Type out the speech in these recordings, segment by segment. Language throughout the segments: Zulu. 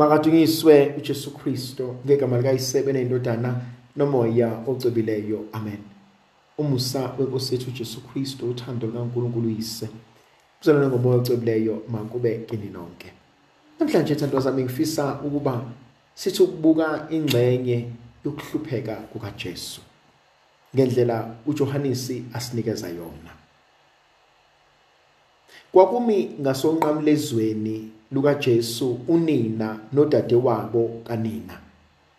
Makadunyiswe uJesu Kristo ngegama likayisebe nendodana nomoya ocwebileyo. Amen. Umusa wenkosi yethu uJesu Kristo uthando likaNkuluNkulu uyise. Kuzalwane ngomoya ocwebileyo makube kini nonke. Namhlanje thandwa zami ngifisa ukuba sithi ukubuka ingxenye yokuhlupheka kukaJesu ngendlela uJohanesi asinikeza yona. Kwakumi ngasonqamlezweni lukaJesu unina nodadewabo kanina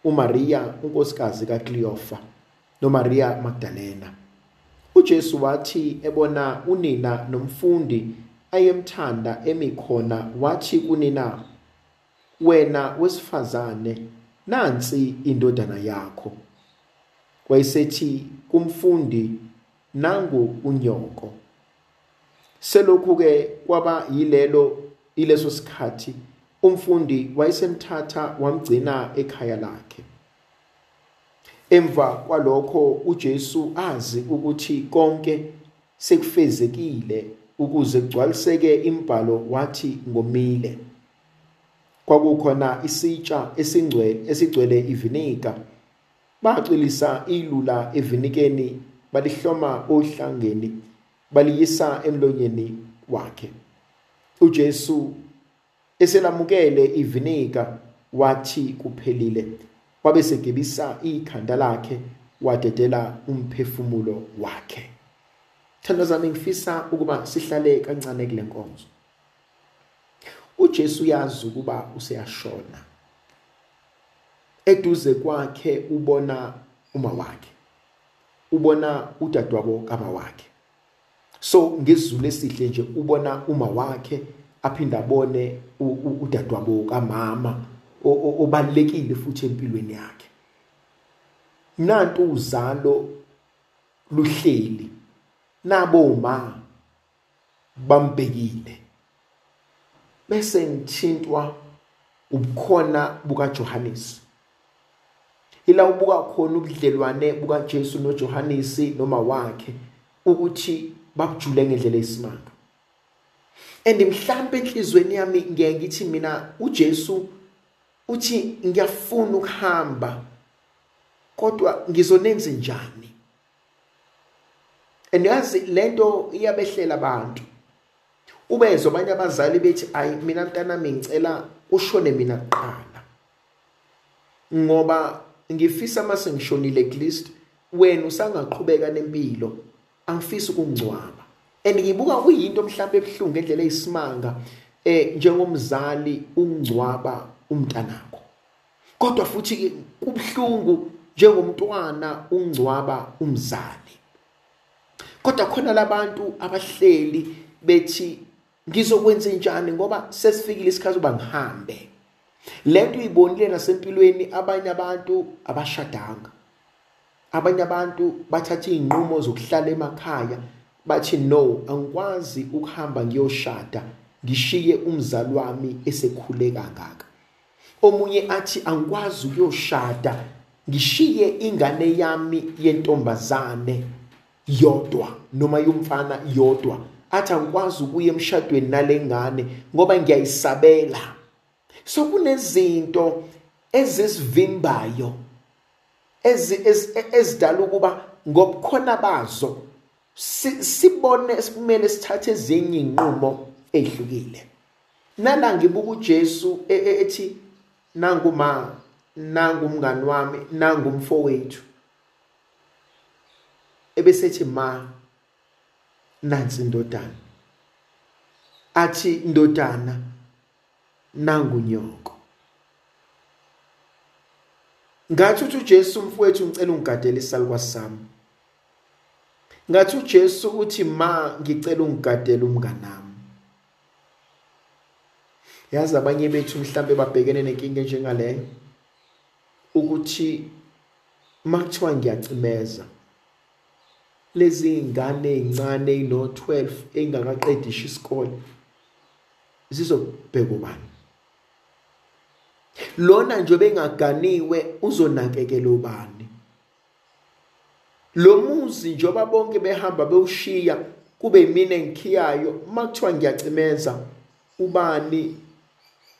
uMaria unkosikazi kaKleofa noMaria Magdalena. uJesu wathi ebona unina nomfundi ayemthanda emikhona wathi kunina wena wesifazane nansi indodana yakho. Wayesethi kumfundi nangu unyoko. Selokhu ke kwaba yilelo ileso sikhathi umfundi wayesemthatha wamgcina ekhaya lakhe. Emva kwalokho uJesu azi ukuthi konke sekufezekile ukuze kugcwaliseke imbhalo wathi ngomile. Kwakukhona isitsha esingcwele esigcwele ivinika bacilisa ilula evinikeni balihloma ohlangeni baliyisa emlonyeni wakhe. uJesu eselamukele ivinika wathi kuphelile wabe segebisa ikhanda lakhe wadedela umphefumulo wakhe. Thanda zami ngifisa ukuba sihlale kancane kule nkonzo. uJesu yazi ukuba useyashona. Eduze kwakhe ubona uma wakhe ubona udadewabo kama wakhe. So ngesizulu esihle nje ubona uma wakhe aphinda abone udadewabo kamama obalekile futhi empilweni yakhe. Nanto uzalo luhleli nabo ma bambekile. Bese ngithintwa ubukhona bukaJohannes. Ila ubuka khona ubudlelwane bukaJesu noJohannes noma wakhe ukuthi babujule ngendlela esimanga and mhlambe enhlizweni yami ngeke ngithi mina uJesu uthi ngiyafuna ukuhamba kodwa ngizonenze njani? Andazi lento iyabehlela abantu. Ubezwe abanye abazali bethi ayi mina mntanami ngicela ushone mina kuqala. Ngoba ngifisa mase ngishonile at least wena usangaqhubeka nempilo. Angifisi ukungcwaba. And ngibuka kuyinto mhlawumbe ebhlungu ngendlela eyisimanga eh njengomzali ungcwaba umntanakho. Kodwa futhi kubhlungu njengomntwana ungcwaba umzali. Kodwa khona labantu abahleli bethi ngizokwenza njani ngoba sesifikile isikhathi uba ngihambe. Lento uyibonile nasempilweni abanye abantu abashadanga. Abanye abantu bathatha izinqumo zokuhlala emakhaya bathi no angikwazi ukuhamba ngiyoshada ngishiye umzali wami esekhule kangaka. Omunye athi angikwazi ukuyoshada ngishiye ingane yami yentombazane yodwa noma yomfana yodwa. Athi angikwazi ukuya emshadweni nalengane ngoba ngiyayisabela. So kunezinto ezisivimbayo ezidala ukuba ngobukhona bazo sibone sikumele sithathe ezinye inqumo ezihlukile nala ngibuka uJesu ethi nangu ma nangu umngani wami nangu umfowethu ebesethi ma nansi indodana. Athi indodana nangu nyoko. Ngathi uthi uJesu mfowethu ngicela ungigadele isalukwa sami. Ngathi uJesu uthi ma ngicela ungigadele umnganami. Yazi abanye bethu mhlambe babhekene nenkinga njengaleyo ukuthi makuthiwa ngiyacimeza lezi ingane ezincane ezino 12 engakaqedisha isikole zizobheka ubani? Lona nje bengaganiwe uzonakekela ubani? Lo muzi njoba bonke behamba bewushiya kube mina engikhiyayo makuthiwa ngiyacimeza ubani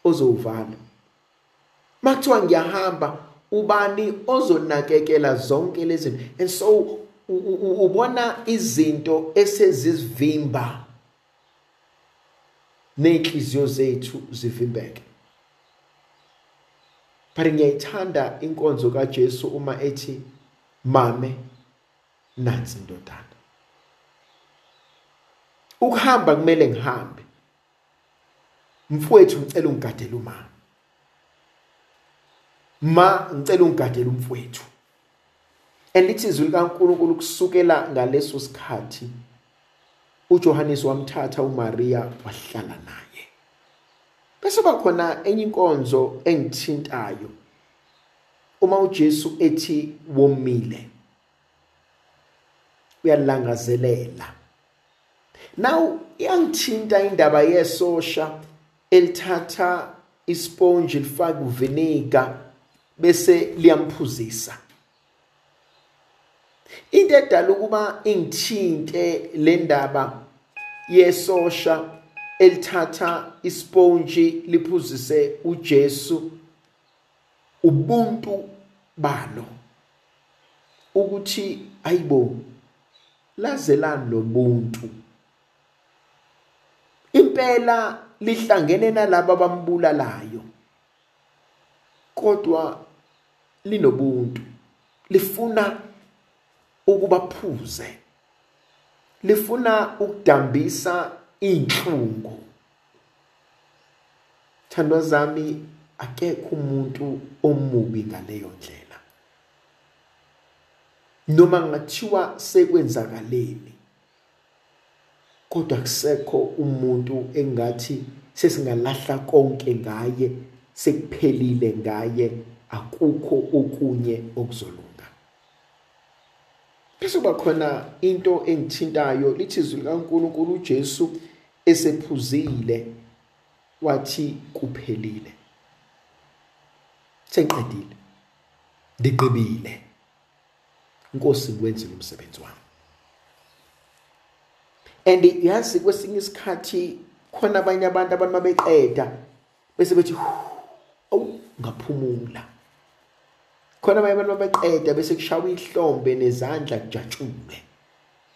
ozowuvala makuthiwa ngiyahamba ubani ozonakekela zonke lezi and so ubona izinto esezivimba nenhliziyo zethu zivimbeke. But ngiyayithanda inkonzo kaJesu uma ethi mame nansi indodana. Ukuhamba kumele ngihambe. Mfowethu ngicela ungigadele uma ma ngicela ungigadele umfowethu. Elithi izwi likaNkuluNkulu kusukela ngaleso sikhathi uJohannes wamthatha uMaria wahlala naye. Bese bakhona enye inkonzo engithintayo. Uma uJesu ethi womile uyalangazelela. Now iyangithinta indaba yesosha elithatha isponge lifaka uviniga bese liyamphuzisa. Into edala ukuba ingithinte le ndaba yesosha elithatha isponge liphuzise uJesu ubuntu balo ukuthi ayibo lazelani lobuntu impela lihlangene nalabo abambulalayo kodwa linobuntu lifuna ukubaphuze lifuna ukudambisa inhlungu thandwa zami akekho umuntu omubi ngaleyo ndlela. Noma ngathiwa sekwenzakaleni kodwa kusekho umuntu engathi sesingalahla konke ngaye sekuphelile ngaye akukho okunye okuzolunga. Bese kuba khona into engithintayo lithi izwi likaNkuluNkulu uJesu esephuzile wathi kuphelile. Sengiqedile ndiqebile inkosi ngiwenzile umsebenzi wami. And yazi kwesinye isikhathi khona abanye abantu abantu mabeqeda bese bethi awu ngaphumula. Khona abanye abantu babeqeda bese kushawa ihlombe nezandla kujatshule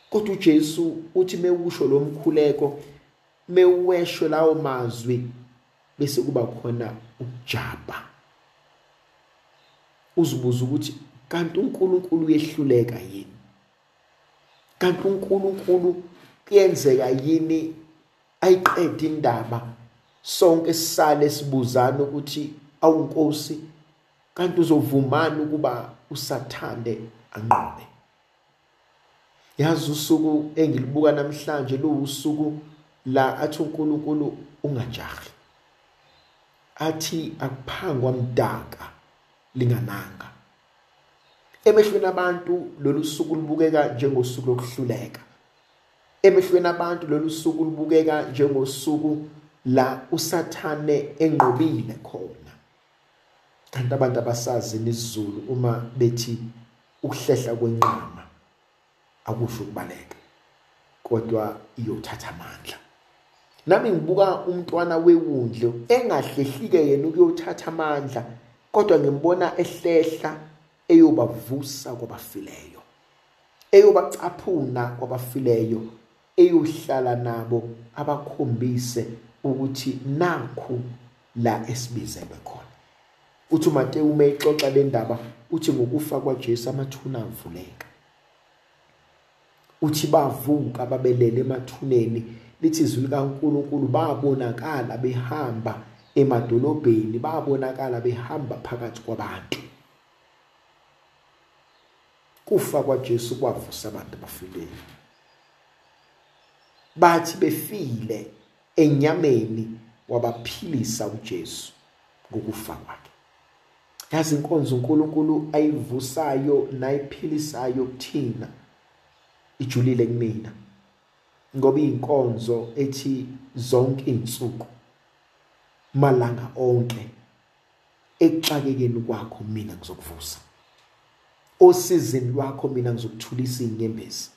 kodwa uJesu uthi mewusho lo mkhuleko meweshwe lawo mazwi bese kuba khona ukujaba uzibuza ukuthi kanti uNkulunkulu uyehluleka yini? Kanti uNkulunkulu kuyenzeka yini? Ayiqede indaba. Sonke sisale sibuzana ukuthi awunkosi kanti uzovumana ukuba usathande anqobe. Yazi usuku engilibuka namhlanje luwusuku la athi uNkulunkulu ungajahi. Athi akuphangwa mdaka lingananga. Emehlweni abantu lolu suku libukeka njengosuku lokuhluleka. Emehlweni abantu lolu suku libukeka njengosuku la usathane enqobile khona. Kanti abantu abasazi nesizulu uma bethi ukuhlehla kwenqama akusho ukubaleka kodwa iyothatha amandla. Nami ngibuka umntwana wewundlo engahlehlike yena ukuyothatha amandla kodwa ngimbona ehlehla eyobavusa kwabafileyo eyobacaphuna kwabafileyo eyohlala nabo abakhombise ukuthi nakhu la esibizelwe khona. Uthi uMateyu uma exoxa le ndaba uthi ngokufa kwaJesu amathuna avuleka. Uthi bavuka babelele emathuneni lithi izwi likaNkuluNkulu babonakala behamba emadolobheni babonakala behamba phakathi kwabantu. Kufa kwaJesu kwavusa abantu abafileyo bathi befile enyameni wabaphilisa uJesu ngokufa kwakhe. Yazi inkonzo uNkulunkulu ayivusayo nayiphilisayo kuthina ijulile kumina ngoba inkonzo ethi zonke izinsuku malanga onke ekuxakekeni kwakho mina ngizokuvusa. Osizini lwakho mina ngizokuthulisa inyembezi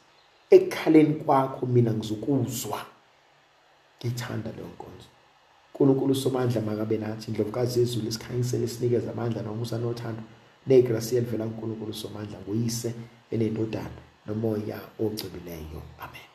ekhaleni kwakho mina ngizokuzwa. Ngithanda leyo nkonzo. uNkulunkulu somandla makabe nathi indlovukazi yezulu isikhanyisele isinikeza amandla nomusa nothando negrasi elivela kuNkulunkulu somandla nguyise enendodana nomoya ogcibileyo amen.